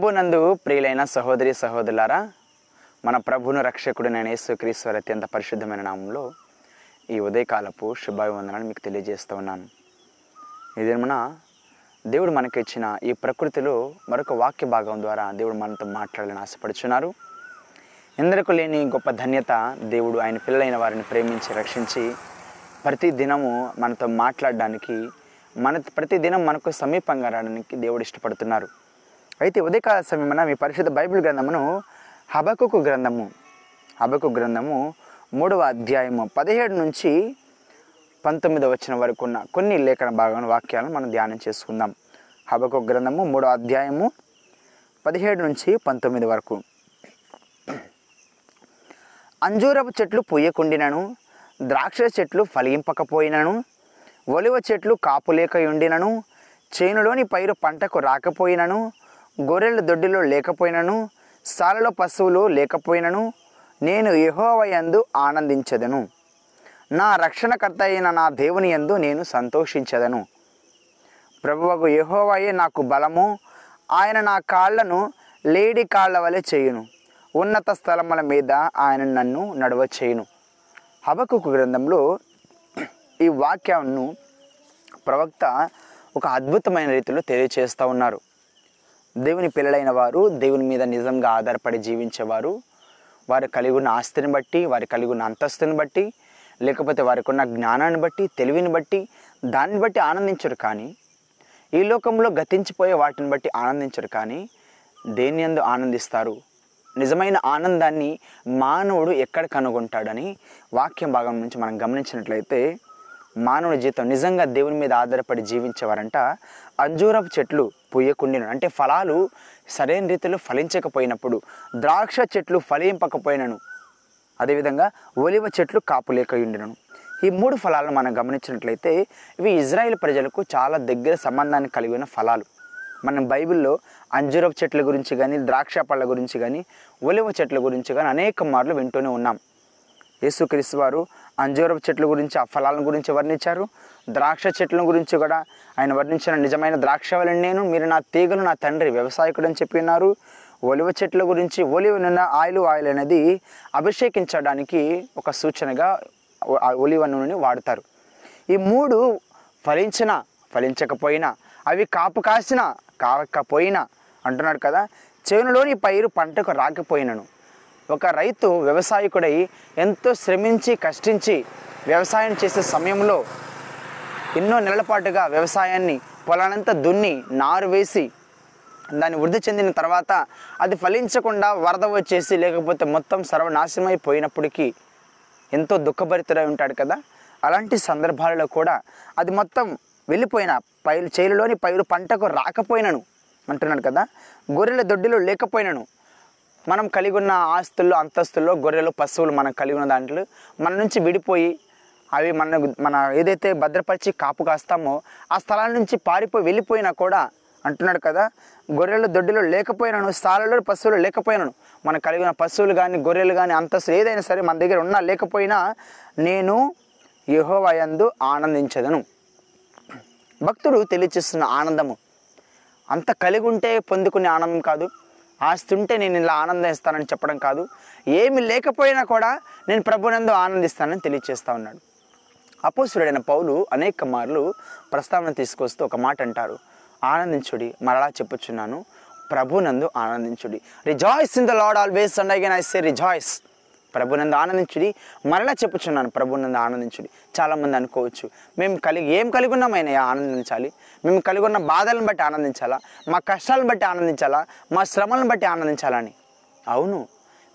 ప్రభునందు ప్రియులైన సహోదరి సహోదరులారా మన ప్రభును రక్షకుడైన యేసుక్రీశ్వర అత్యంత పరిశుద్ధమైన నామంలో ఈ ఉదయకాలపు శుభాభివందనాన్ని మీకు తెలియజేస్తూ ఉన్నాను. ఇదేమన్నా దేవుడు మనకిచ్చిన ఈ ప్రకృతిలో మరొక వాక్య భాగం ద్వారా దేవుడు మనతో మాట్లాడాలని ఆశపడుచున్నారు. ఎందరకు లేని గొప్ప ధన్యత దేవుడు ఆయన పిల్లలైన వారిని ప్రేమించి రక్షించి ప్రతి దినము మనతో మాట్లాడడానికి మన ప్రతి దినం మనకు సమీపంగా రావడానికి దేవుడు ఇష్టపడుతున్నారు. అయితే ఉదయకాల సమయమున మీ పరిశుద్ధ బైబిల్ గ్రంథమును హబకుకు గ్రంథము హబకు గ్రంథము మూడవ అధ్యాయము పదిహేడు నుంచి పంతొమ్మిది వచ్చిన వరకు ఉన్న కొన్ని లేఖన భాగం వాక్యాలను మనం ధ్యానం చేసుకుందాం. హబకు గ్రంథము మూడవ అధ్యాయము పదిహేడు నుంచి పంతొమ్మిది వరకు. అంజూరపు చెట్లు పూయకుండినను ద్రాక్ష చెట్లు ఫలింపకపోయినను ఒలివ చెట్లు కాపులేకయుండినను చేనులోని పైరు పంటకు రాకపోయినను గొర్రెల దొడ్డిలో లేకపోయినను సాలలో పశువులు లేకపోయినను నేను యహోవయందు ఆనందించదను. నా రక్షణకర్త అయిన నా దేవుని యందు నేను సంతోషించదను. ప్రభువకు యహోవయే నాకు బలము ఆయన నా కాళ్ళను లేడి కాళ్ళ వలె చేయును. ఉన్నత స్థలముల మీద ఆయన నన్ను నడవ చేయును. హబకుకు గ్రంథంలో ఈ వాక్యాన్ని ప్రవక్త ఒక అద్భుతమైన రీతిలో తెలియచేస్తూ ఉన్నారు. దేవుని పిల్లలైన వారు దేవుని మీద నిజంగా ఆధారపడి జీవించేవారు. వారు కలిగి ఉన్న ఆస్తిని బట్టి వారి కలిగి ఉన్న అంతస్తుని బట్టి లేకపోతే వారికి ఉన్న జ్ఞానాన్ని బట్టి తెలివిని బట్టి దాన్ని బట్టి ఆనందించరు కానీ ఈ లోకంలో గతించిపోయే వాటిని బట్టి ఆనందించరు కానీ దేని ఎందు ఆనందిస్తారు? నిజమైన ఆనందాన్ని మానవుడు ఎక్కడ కనుగొంటాడని వాక్యం భాగం నుంచి మనం గమనించినట్లయితే మానవుల జీవితం నిజంగా దేవుని మీద ఆధారపడి జీవించేవారంట. అంజూరపు చెట్లు పుయ్యకుండిన అంటే ఫలాలు సరైన రీతిలో ఫలించకపోయినప్పుడు ద్రాక్ష చెట్లు ఫలింపకపోయినను. అదేవిధంగా ఒలివ చెట్లు కాపులేక ఉండినను ఈ మూడు ఫలాలను మనం గమనించినట్లయితే ఇవి ఇజ్రాయెల్ ప్రజలకు చాలా దగ్గర సంబంధాన్ని కలిగిన ఫలాలు. మనం బైబిల్లో అంజూరపు చెట్ల గురించి కానీ ద్రాక్ష పళ్ళ గురించి కానీ ఒలివ చెట్ల గురించి కానీ అనేక మార్లు వింటూనే ఉన్నాం. యేసుక్రీస్తు వారు అంజూరపు చెట్ల గురించి ఆ ఫలాలను గురించి వర్ణించారు. ద్రాక్ష చెట్ల గురించి కూడా ఆయన వర్ణించిన నిజమైన ద్రాక్ష నేను మీరు నా తీగలు నా తండ్రి వ్యవసాయకుడు అని చెప్పి ఉన్నారు. ఒలివ చెట్ల గురించి ఒలివ నూనె ఆయిల్ ఆయిల్ అనేది అభిషేకించడానికి ఒక సూచనగా ఒలివ నూనెని వాడతారు. ఈ మూడు ఫలించిన ఫలించకపోయినా అవి కాపు కాసినా కాకపోయినా అంటున్నాడు కదా చేనులోని పైరు పంటకు రాకపోయినను. ఒక రైతు వ్యవసాయకుడై ఎంతో శ్రమించి కష్టించి వ్యవసాయం చేసే సమయంలో ఎన్నో నెలల పాటుగా వ్యవసాయాన్ని పొలానంతా దున్ని నారు వేసి దాన్ని వృద్ధి చెందిన తర్వాత అది ఫలించకుండా వరద వచ్చేసి లేకపోతే మొత్తం సర్వనాశనమైపోయినప్పటికీ ఎంతో దుఃఖభరితుడై ఉంటాడు కదా. అలాంటి సందర్భాలలో కూడా అది మొత్తం వెళ్ళిపోయిన పైరు చేలులోని పైరు పంటకు రాకపోయినను అంటున్నాడు కదా. గొర్రెల దొడ్డిలో లేకపోయినను మనం కలిగి ఉన్న ఆస్తుల్లో అంతస్తుల్లో గొర్రెలు పశువులు మనం కలిగి ఉన్న దాంట్లో మన నుంచి విడిపోయి అవి మన మన ఏదైతే భద్రపరిచి కాపు కాస్తామో ఆ స్థలాల నుంచి పారిపోయి వెళ్ళిపోయినా కూడా అంటున్నాడు కదా గొర్రెలు దొడ్డిలో లేకపోయినాను స్థలాల్లో పశువులు లేకపోయినాను. మన కలిగిన పశువులు కానీ గొర్రెలు కానీ అంతస్తులు ఏదైనా సరే మన దగ్గర ఉన్నా లేకపోయినా నేను యహోవయందు ఆనందించదను. భక్తుడు తెలియచేస్తున్న ఆనందము. అంత కలిగి ఉంటే పొందుకునే ఆనందం కాదు. ఆస్తి ఉంటే నేను ఇలా ఆనందం ఇస్తానని చెప్పడం కాదు. ఏమి లేకపోయినా కూడా నేను ప్రభునందు ఆనందిస్తానని తెలియచేస్తా ఉన్నాడు. అపోసురుడైన పౌలు అనేక మార్లు ప్రస్తావన తీసుకొస్తూ ఒక మాట అంటారు. ఆనందించుడి మరలా చెప్పుచున్నాను. ప్రభునందు ఆనందించుడి. Rejoice in the Lord always and again I say rejoice. ప్రభునందు ఆనందించుడి. మరలా చెప్పుచున్నాను ప్రభునందు ఆనందించుడి. చాలామంది అనుకోవచ్చు మేము కలిగి ఏం కలిగి ఉన్నామైనా ఆనందించాలి. మేము కలిగి ఉన్న బాధలను బట్టి ఆనందించాలా? మా కష్టాలను బట్టి ఆనందించాలా? మా శ్రమలను బట్టి ఆనందించాలని అవును.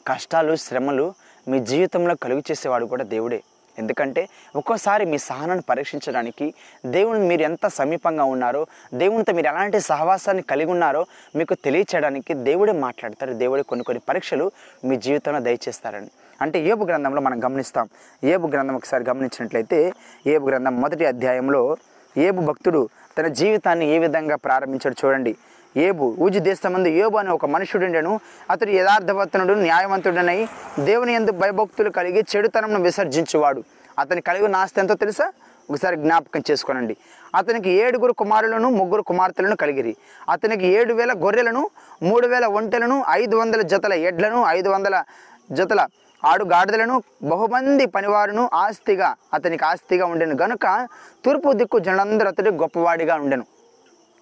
కష్టాలు శ్రమలు మీ జీవితంలో కలుగు చేసేవాడు కూడా దేవుడే. ఎందుకంటే ఒక్కోసారి మీ సహనాన్ని పరీక్షించడానికి దేవుని మీరు ఎంత సమీపంగా ఉన్నారో దేవునితో మీరు ఎలాంటి సహవాసాన్ని కలిగి ఉన్నారో మీకు తెలియచేయడానికి దేవుడే మాట్లాడతారు. దేవుడే కొన్ని కొన్ని పరీక్షలు మీ జీవితంలో దయచేస్తారని. అంటే ఏబు గ్రంథంలో మనం గమనిస్తాం. ఏబు గ్రంథం ఒకసారి గమనించినట్లయితే ఏబు గ్రంథం మొదటి అధ్యాయంలో ఏబు భక్తుడు తన జీవితాన్ని ఏ విధంగా ప్రారంభించాడు చూడండి. ఏబు ఊజు దేశమందు ఏబు అనే ఒక మనుషుడుండెను. అతడు యథార్థవర్తనుడు న్యాయవంతుడనై దేవుని ఎందు భయభక్తులు కలిగి చెడుతనంను విసర్జించువాడు. అతని కలిగి నాస్తి ఎంతో తెలుసా? ఒకసారి జ్ఞాపకం చేసుకోనండి. అతనికి ఏడుగురు కుమారులను ముగ్గురు కుమార్తెలను కలిగిరి. అతనికి ఏడు వేల గొర్రెలను మూడు వేల ఒంటెలను ఐదు వందల జతల ఎడ్లను ఐదు వందల జతల ఆడు గాడిదలను బహుమంది పనివారును ఆస్తిగా అతనికి ఆస్తిగా ఉండెను. గనుక తూర్పు దిక్కు జనులందరూ అతడు గొప్పవాడిగా ఉండెను.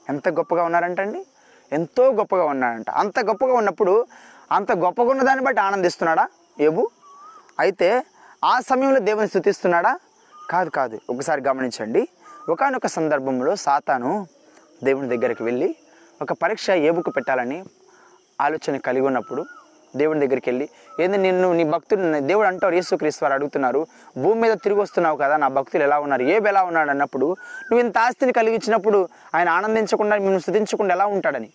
ఎంత గొప్పగా ఉన్నారంటండి? ఎంతో గొప్పగా ఉన్నాడంట అంత గొప్పగా ఉన్నప్పుడు అంత గొప్పగా ఉన్న దాన్ని బట్టి ఆనందిస్తున్నాడా? ఏబు? అయితే ఆ సమయంలో దేవుని స్థుతిస్తున్నాడా? కాదు కాదు. ఒకసారి గమనించండి. ఒకానొక సందర్భంలో సాతాను దేవుని దగ్గరికి వెళ్ళి ఒక పరీక్ష ఏబుకు పెట్టాలని ఆలోచన కలిగి ఉన్నప్పుడు దేవుని దగ్గరికి వెళ్ళి ఏంది నిన్ను నీ భక్తులు దేవుడు అంటారు యేసుక్రీస్తు వారు అడుగుతున్నారు భూమి మీద తిరిగి వస్తున్నావు కదా నా భక్తులు ఎలా ఉన్నారు? ఏబి ఎలా ఉన్నాడు? అన్నప్పుడు నువ్వు ఇంత ఆస్తిని కలిగించినప్పుడు ఆయన ఆనందించకుండా నిన్ను స్థుతించకుండా ఎలా ఉంటాడని?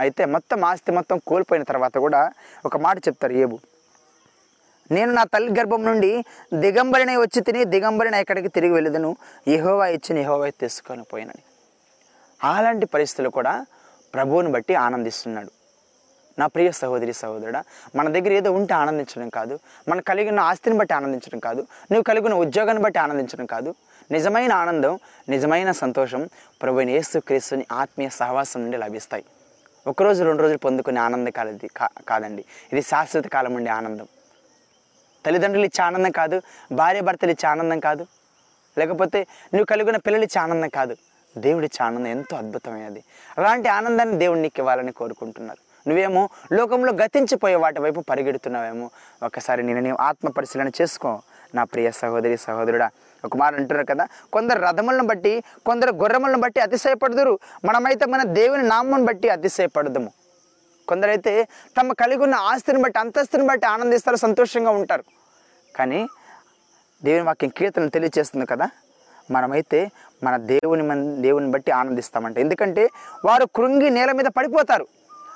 అయితే మొత్తం ఆస్తి మొత్తం కోల్పోయిన తర్వాత కూడా ఒక మాట చెప్తారు ఏబు నేను నా తల్లి గర్భం నుండి దిగంబరిన వచ్చి తిని దిగంబరిన ఎక్కడికి తిరిగి వెళ్ళదును? యహోవా ఇచ్చిన యహోవా తీసుకొని పోయినని. అలాంటి పరిస్థితులు కూడా ప్రభువుని బట్టి ఆనందిస్తున్నాడు. నా ప్రియ సహోదరి సహోదరుడా మన దగ్గర ఏదో ఉంటే ఆనందించడం కాదు. మన కలిగిన ఆస్తిని బట్టి ఆనందించడం కాదు. నువ్వు కలిగిన ఉద్యోగాన్ని బట్టి ఆనందించడం కాదు. నిజమైన ఆనందం నిజమైన సంతోషం ప్రభుని యేసు క్రీస్తుని ఆత్మీయ సహవాసం నుండి లభిస్తాయి. ఒకరోజు రెండు రోజులు పొందుకునే ఆనందం కాలది కా- కాదండి. ఇది శాశ్వత కాలం ఉండే ఆనందం. తల్లిదండ్రులు ఇచ్చే ఆనందం కాదు. భార్య భర్తలు ఇచ్చే ఆనందం కాదు. లేకపోతే నువ్వు కలిగిన పిల్లలు ఇచ్చే ఆనందం కాదు. దేవుడిచ్చే ఆనందం ఎంతో అద్భుతమైనది. అలాంటి ఆనందాన్ని దేవుడు నీకు ఇవ్వాలని కోరుకుంటున్నారు. నువ్వేమో లోకంలో గతించిపోయే వాటి వైపు పరిగెడుతున్నావేమో. ఒకసారి నేను నేను ఆత్మ పరిశీలన చేసుకో. నా ప్రియ సహోదరి సహోదరుడా ఒక మాట అంటున్నారు కదా? కొందరు రథములను బట్టి కొందరు గుర్రములను బట్టి అతిశయపడుదురు. మనమైతే మన దేవుని నామం బట్టి అతిశయపడదము. కొందరైతే తమ కలిగి ఉన్న ఆస్తిని బట్టి అంతస్తుని బట్టి ఆనందిస్తారు సంతోషంగా ఉంటారు. కానీ దేవుని వాక్యం కీర్తన తెలియచేస్తుంది కదా? మనమైతే మన దేవుని మన దేవుని బట్టి ఆనందిస్తామంట. ఎందుకంటే వారు కృంగి నేల మీద పడిపోతారు.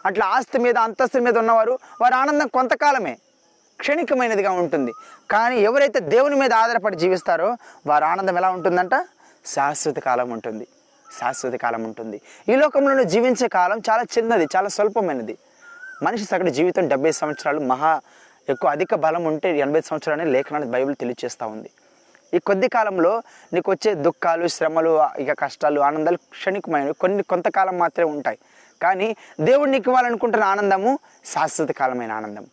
అట్లా ఆస్తి మీద అంతస్తు మీద ఉన్నవారు వారి ఆనందం కొంతకాలమే క్షణికమైనదిగా ఉంటుంది. కానీ ఎవరైతే దేవుని మీద ఆధారపడి జీవిస్తారో వారి ఆనందం ఎలా ఉంటుందంట? శాశ్వత కాలం ఉంటుంది. శాశ్వత కాలం ఉంటుంది. ఈ లోకంలో జీవించే కాలం చాలా చిన్నది చాలా స్వల్పమైనది. మనిషి సగటు జీవితం డెబ్బై సంవత్సరాలు మహా ఎక్కువ అధిక బలం ఉంటే ఎనభై సంవత్సరాలనే లేఖనాన్ని బైబిల్ తెలియచేస్తూ ఉంది. ఈ కొద్ది కాలంలో నీకు వచ్చే దుఃఖాలు శ్రమలు ఇక కష్టాలు ఆనందాలు క్షణికమైనవి కొన్ని కొంతకాలం మాత్రమే ఉంటాయి. కానీ దేవుడు నీకు ఇవ్వాలనుకుంటున్న ఆనందము శాశ్వత కాలమైన ఆనందం.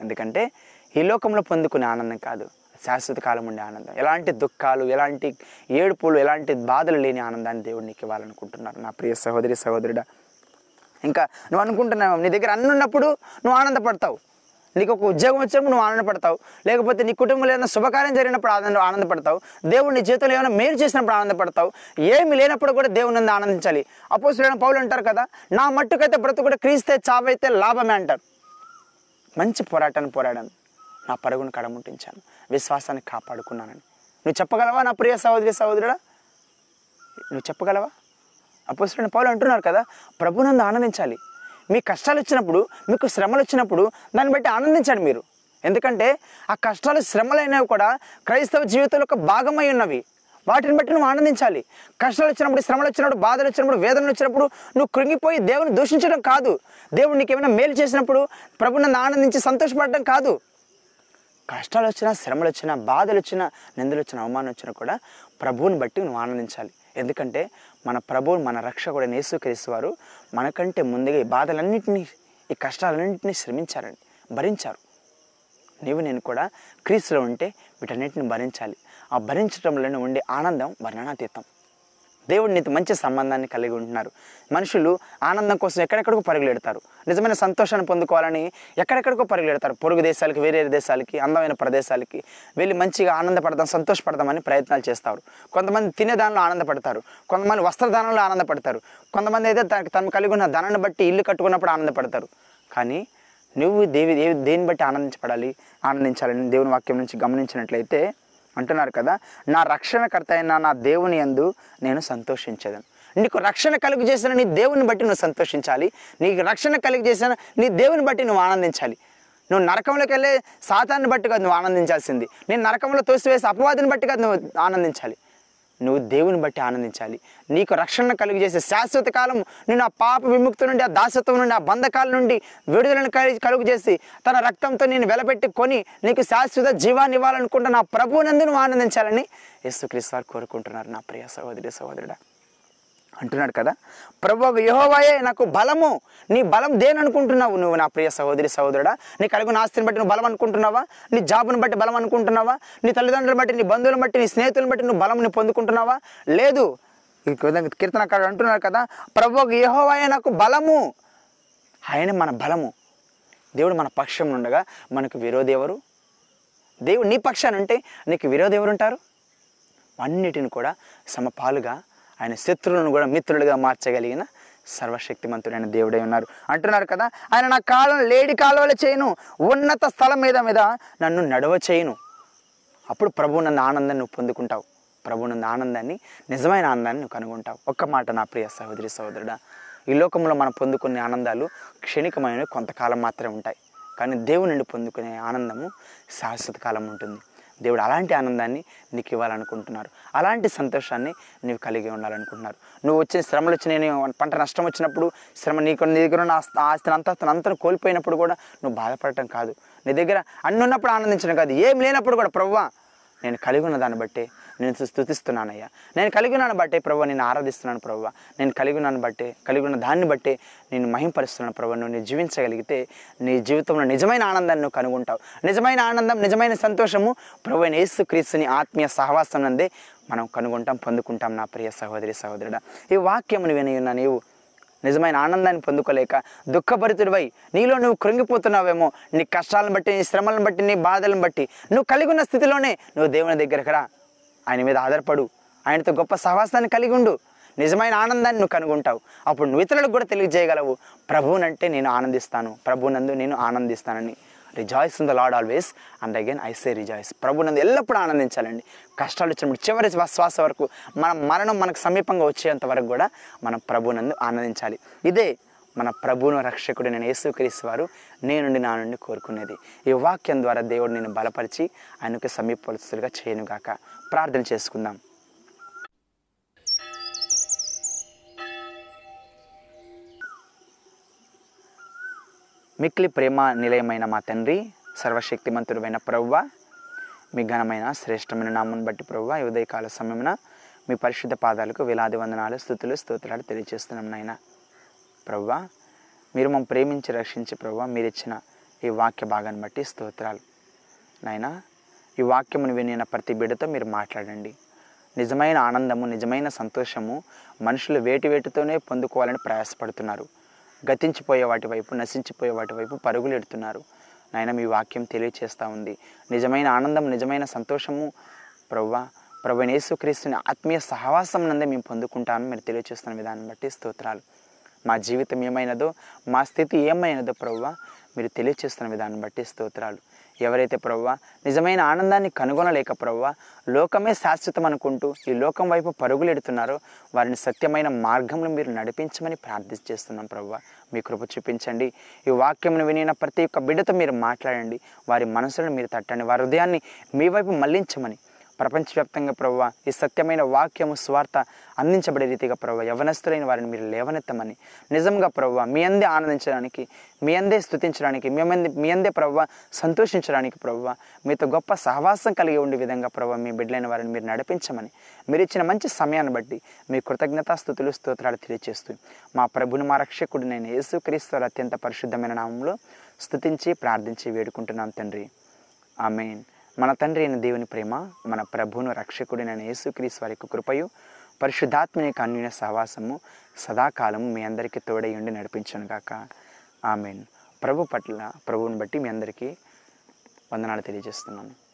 ఎందుకంటే ఈ లోకంలో పొందుకునే ఆనందం కాదు శాశ్వత కాలం ఉండే ఆనందం. ఎలాంటి దుఃఖాలు ఎలాంటి ఏడుపులు ఎలాంటి బాధలు లేని ఆనందాన్ని దేవుడు నీకు ఇవ్వాలనుకుంటున్నారు. నా ప్రియ సహోదరి సహోదరుడా ఇంకా నువ్వు అనుకుంటున్నావు నీ దగ్గర అన్నున్నప్పుడు నువ్వు ఆనందపడతావు. నీకు ఒక ఉద్యోగం వచ్చినప్పుడు నువ్వు ఆనందపడతావు లేకపోతే నీ కుటుంబంలో ఏదైనా శుభకార్యం జరిగినప్పుడు ఆనంద ఆనందపడతావు. దేవుడు నీ జీవితంలో ఏమైనా మేలు చేసినప్పుడు ఆనందపడతావు ఏమి లేనప్పుడు కూడా దేవుని నందు ఆనందించాలి. అపోసులైన పౌలు అంటారు కదా నా మట్టుకైతే బ్రతుకుడు క్రీస్తే చావైతే లాభమే అంటారు. మంచి పోరాటాన్ని పోరాడాను. నా పరుగును కడముట్టించాను. విశ్వాసాన్ని కాపాడుకున్నానని. నువ్వు చెప్పగలవా నా ప్రియ సహోదరి సహోదరుడా? నువ్వు చెప్పగలవా? అపోస్తులైన పౌలు అంటున్నారు కదా ప్రభునందు ఆనందించాలి. మీ కష్టాలు వచ్చినప్పుడు మీకు శ్రమలు వచ్చినప్పుడు దాన్ని బట్టి ఆనందించండి మీరు. ఎందుకంటే ఆ కష్టాలు శ్రమలైనవి కూడా క్రైస్తవ జీవితంలో ఒక భాగమై ఉన్నవి. వాటిని బట్టి నువ్వు ఆనందించాలి. కష్టాలు వచ్చినప్పుడు శ్రమలు వచ్చినప్పుడు బాధలు వచ్చినప్పుడు వేదనలు వచ్చినప్పుడు నువ్వు కృంగిపోయి దేవుని దూషించడం కాదు. దేవుడు నీకు ఏమైనా మేలు చేసినప్పుడు ప్రభునందు ఆనందించి సంతోషపడడం కాదు. కష్టాలు వచ్చినా శ్రమలు వచ్చినా బాధలు వచ్చినా నిందలు వచ్చినా అవమానం వచ్చినా కూడా ప్రభువుని బట్టి నువ్వు ఆనందించాలి. ఎందుకంటే మన ప్రభువు మన రక్షకుడు యేసుక్రీస్తు వారు మనకంటే ముందుగా ఈ బాధలన్నింటినీ ఈ కష్టాలన్నింటినీ శ్రమించారండి భరించారు. నీవు నేను కూడా క్రీస్తులో ఉంటే వీటన్నిటిని భరించాలి. ఆ భరించడంలోనే ఉండే ఆనందం వర్ణనాతీతం. దేవుడు నీతో మంచి సంబంధాన్ని కలిగి ఉంటున్నారు. మనుషులు ఆనందం కోసం ఎక్కడెక్కడికో పరుగులెడతారు. నిజమైన సంతోషాన్ని పొందుకోవాలని ఎక్కడెక్కడికో పరుగులెడతారు. పొరుగు దేశాలకి వేరే దేశాలకి అందమైన ప్రదేశాలకి వెళ్ళి మంచిగా ఆనందపడదాం సంతోషపడదామని ప్రయత్నాలు చేస్తారు. కొంతమంది తినేదానిలో ఆనందపడతారు. కొంతమంది వస్త్రదానంలో ఆనందపడతారు. కొంతమంది అయితే తనకు తను కలిగి ఉన్న ధనాన్ని బట్టి ఇల్లు కట్టుకున్నప్పుడు ఆనందపడతారు. కానీ నువ్వు దేవి దేవి దేని బట్టి ఆనందించబడాలి? ఆనందించాలని దేవుని వాక్యం నుంచి గమనించినట్లయితే అంటున్నారు కదా నా రక్షణకర్త అయిన నా దేవుని యందు నేను సంతోషించదను నీకు రక్షణ కలుగు చేసిన నీ దేవుని బట్టి నువ్వు సంతోషించాలి. నీకు రక్షణ కలుగు చేసిన నీ దేవుని బట్టి నువ్వు ఆనందించాలి. నువ్వు నరకంలోకి వెళ్ళే సాతాన్ని బట్టి కాదు నువ్వు ఆనందించాల్సింది. నేను నరకంలో తోసివేసే అపవాదిని బట్టి కాదు నువ్వు ఆనందించాలి. నువ్వు దేవుని బట్టి ఆనందించాలి. నీకు రక్షణ కలుగు చేసే శాశ్వత కాలం నేను ఆ పాప విముక్తి నుండి ఆ దాసత్వం నుండి ఆ బంధకాల నుండి విడుదలను కలిగి కలుగు చేసి తన రక్తంతో నేను వెలబెట్టి కొని నీకు శాశ్వత జీవాన్ని ఇవ్వాలనుకుంటున్న నా ప్రభువునందు నువ్వు ఆనందించాలని యేసుక్రీస్తు వారు కోరుకుంటున్నారు నా ప్రియ సహోదరి సహోదరుడా. అంటున్నాడు కదా? ప్రభు యహోవాయే నాకు బలము. నీ బలం దేని అనుకుంటున్నావు నువ్వు నా ప్రియ సహోదరి సహోదరుడా? నీ కలిగిన ఆస్తిని బట్టి నువ్వు బలం అనుకుంటున్నావా నీ జాబుని బట్టి బలం అనుకుంటున్నావా నీ తల్లిదండ్రులను బట్టి నీ బంధువులను బట్టి నీ స్నేహితులను బట్టి నువ్వు బలంని పొందుకుంటున్నావా? లేదు. ఈ విధంగా కీర్తనకారుడు అంటున్నారు కదా ప్రభు యహోవాయే నాకు బలము. ఆయన మన బలము. దేవుడు మన పక్షం ఉండగా మనకు విరోధి ఎవరు? దేవుడు నీ పక్షాన్ని ఉంటే నీకు విరోధి ఎవరుంటారు? అన్నిటిని కూడా సమపాలుగా ఆయన శత్రువులను కూడా మిత్రులుగా మార్చగలిగిన సర్వశక్తిమంతుడైన దేవుడై ఉన్నారు. అంటున్నారు కదా ఆయన నా కాలం లేడి కాలువలు చేయను ఉన్నత స్థలం మీద మీద నన్ను నడవ చేయను. అప్పుడు ప్రభు నన్ను ఆనందాన్ని నువ్వు పొందుకుంటావు. ప్రభు నందు ఆనందాన్ని నిజమైన ఆనందాన్ని నువ్వు కనుగొంటావు. ఒక్క మాట నా ప్రియ సహోదరి సహోదరుడా ఈ లోకంలో మనం పొందుకునే ఆనందాలు క్షణికమైనవి కొంతకాలం మాత్రమే ఉంటాయి. కానీ దేవుని నుండి పొందుకునే ఆనందము శాశ్వత కాలం ఉంటుంది. దేవుడు అలాంటి ఆనందాన్ని నీకు ఇవ్వాలనుకుంటున్నారు. అలాంటి సంతోషాన్ని నీవు కలిగి ఉండాలనుకుంటున్నారు. నువ్వు వచ్చిన శ్రమలు వచ్చి నేను పంట నష్టం వచ్చినప్పుడు శ్రమ నీకు నీ దగ్గర ఉన్న ఆస్తి ఆస్తిని అంతా అంతా కోల్పోయినప్పుడు కూడా నువ్వు బాధపడటం కాదు. నీ దగ్గర అన్ని ఉన్నప్పుడు ఆనందించడం కాదు. ఏం లేనప్పుడు కూడా ప్రవ్వా నేను కలిగి ఉన్న దాన్ని బట్టే నేను స్థుతిస్తున్నానయ్యా. నేను కలిగి ఉన్నాను బట్టే ప్రభు నేను ఆరాధిస్తున్నాను ప్రభు. నేను కలిగి ఉన్నాను బట్టే కలిగి ఉన్న దాన్ని బట్టే నేను మహింపరుస్తున్నాను ప్రభు. నువ్వు జీవించగలిగితే నీ జీవితంలో నిజమైన ఆనందాన్ని నువ్వు కనుగొంటావు. నిజమైన ఆనందం నిజమైన సంతోషము ప్రభు అయిన యేసు క్రీస్తుని ఆత్మీయ సహవాసం నందే మనం కనుగొంటాం పొందుకుంటాం నా ప్రియ సహోదరి సహోదరుడా. ఈ వాక్యమును విని ఉన్న నీవు నిజమైన ఆనందాన్ని పొందుకోలేక దుఃఖభరితుడివై నీలో నువ్వు కృంగిపోతున్నావేమో నీ కష్టాలను బట్టి నీ శ్రమలను బట్టి నీ బాధలను బట్టి నువ్వు కలిగి ఉన్న స్థితిలోనే నువ్వు దేవుని దగ్గరకు రా. ఆయన మీద ఆధారపడు. ఆయనతో గొప్ప సహవాసాన్ని కలిగి ఉండు. నిజమైన ఆనందాన్ని నువ్వు కనుగొంటావు. అప్పుడు నువ్వు ఇతరులకు కూడా తెలియజేయగలవు. ప్రభువునంటే నేను ఆనందిస్తాను. ప్రభునందు నేను ఆనందిస్తానని. Rejoice in the Lord always. And again I say rejoice. ప్రభునందు ఎల్లప్పుడూ ఆనందించాలండి. కష్టాలు వచ్చినప్పుడు చివరి శ్వాస వరకు మన మరణం మనకు సమీపంగా వచ్చేంత వరకు కూడా మనం ప్రభునందు ఆనందించాలి. ఇదే మన ప్రభువును రక్షకుడు నేను యేసుక్రీస్తు వారు నేను నుండి నా నుండి కోరుకునేది. ఈ వాక్యం ద్వారా దేవుడు నేను బలపరిచి ఆయనకు సమీపస్తులుగా చేయనుగాక. ప్రార్థన చేసుకుందాం. మిక్లి ప్రేమ నిలయమైన మా తండ్రి సర్వశక్తిమంతుడమైన ప్రవ్వ మీ ఘనమైన శ్రేష్టమైన నామను బట్టి ప్రవ్వ ఈ ఉదయకాల సమయమున మీ పరిశుద్ధ పాదాలకు వేలాది వందనాలు స్థుతులు స్తోత్రాలు తెలియజేస్తున్నాం నాయన. ప్రవ్వ మీరు మమ్మల్ని ప్రేమించి రక్షించి ప్రవ్వ మీరు ఇచ్చిన ఈ వాక్య భాగాన్ని బట్టి స్తోత్రాలు. నాయనా ఈ వాక్యమును వినిన ప్రతి బిడ్డతో మీరు మాట్లాడండి. నిజమైన ఆనందము నిజమైన సంతోషము మనుషులు వేటి వేటితోనే పొందుకోవాలని ప్రయాసపడుతున్నారు. గతించిపోయే వాటి వైపు నశించిపోయే వాటి వైపు పరుగులు ఎడుతున్నారు నాయన మీ వాక్యం తెలియచేస్తూ ఉంది. నిజమైన ఆనందం నిజమైన సంతోషము ప్రవ్వా ప్రభు యేసుక్రీస్తుని ఆత్మీయ సహవాసం నందే మేము పొందుకుంటామని మీరు తెలియచేస్తున్న విధానం బట్టి స్తోత్రాలు. మా జీవితం ఏమైనదో మా స్థితి ఏమైనదో ప్రవ్వా మీరు తెలియచేస్తున్న విధానం బట్టి స్తోత్రాలు. ఎవరైతే ప్రవ్వా నిజమైన ఆనందాన్ని కనుగొనలేక ప్రవ్వా లోకమే శాశ్వతం అనుకుంటూ ఈ లోకం వైపు పరుగులు ఎడుతున్నారో వారిని సత్యమైన మార్గంలో మీరు నడిపించమని ప్రార్థిస్తున్నాం ప్రవ్వా. మీ కృప చూపించండి. ఈ వాక్యమును వినిన ప్రతి ఒక్క బిడ్డతో మీరు మాట్లాడండి. వారి మనసులను మీరు తట్టండి. వారి హృదయాన్ని మీ వైపు మళ్ళించమని ప్రపంచవ్యాప్తంగా ప్రవ్వ ఈ సత్యమైన వాక్యము స్వార్థ అందించబడే రీతిగా ప్రవ్వ యవనస్తులైన వారిని మీరు లేవనెత్తమని. నిజంగా ప్రవ్వ మీ అందే ఆనందించడానికి మీ అందే స్థుతించడానికి మీ అందే మీ అందే ప్రవ్వ సంతోషించడానికి ప్రవ్వ మీతో గొప్ప సహవాసం కలిగి ఉండే విధంగా ప్రవ్వ మీ బిడ్డలైన వారిని మీరు నడిపించమని. మీరు ఇచ్చిన మంచి సమయాన్ని బట్టి మీ కృతజ్ఞతాస్థుతులు స్తోత్రాలు తెలియజేస్తూ మా ప్రభుని మా రక్షకుడు నేను యేసుక్రీస్తు అత్యంత పరిశుద్ధమైన నామంలో స్థుతించి ప్రార్థించి వేడుకుంటున్నాం తండ్రి. ఆమెన్. మన తండ్రి అయిన దేవుని ప్రేమ మన ప్రభువును రక్షకుడినైన యేసుక్రీస్తు వారి యొక్క కృపయు పరిశుద్ధాత్మని యొక్క సహవాసము సదాకాలము మీ అందరికీ తోడై ఉండి నడిపించను గాక. ఆమెన్. ప్రభు పట్ల ప్రభువుని బట్టి మీ అందరికీ వందనాలు తెలియజేస్తున్నాను.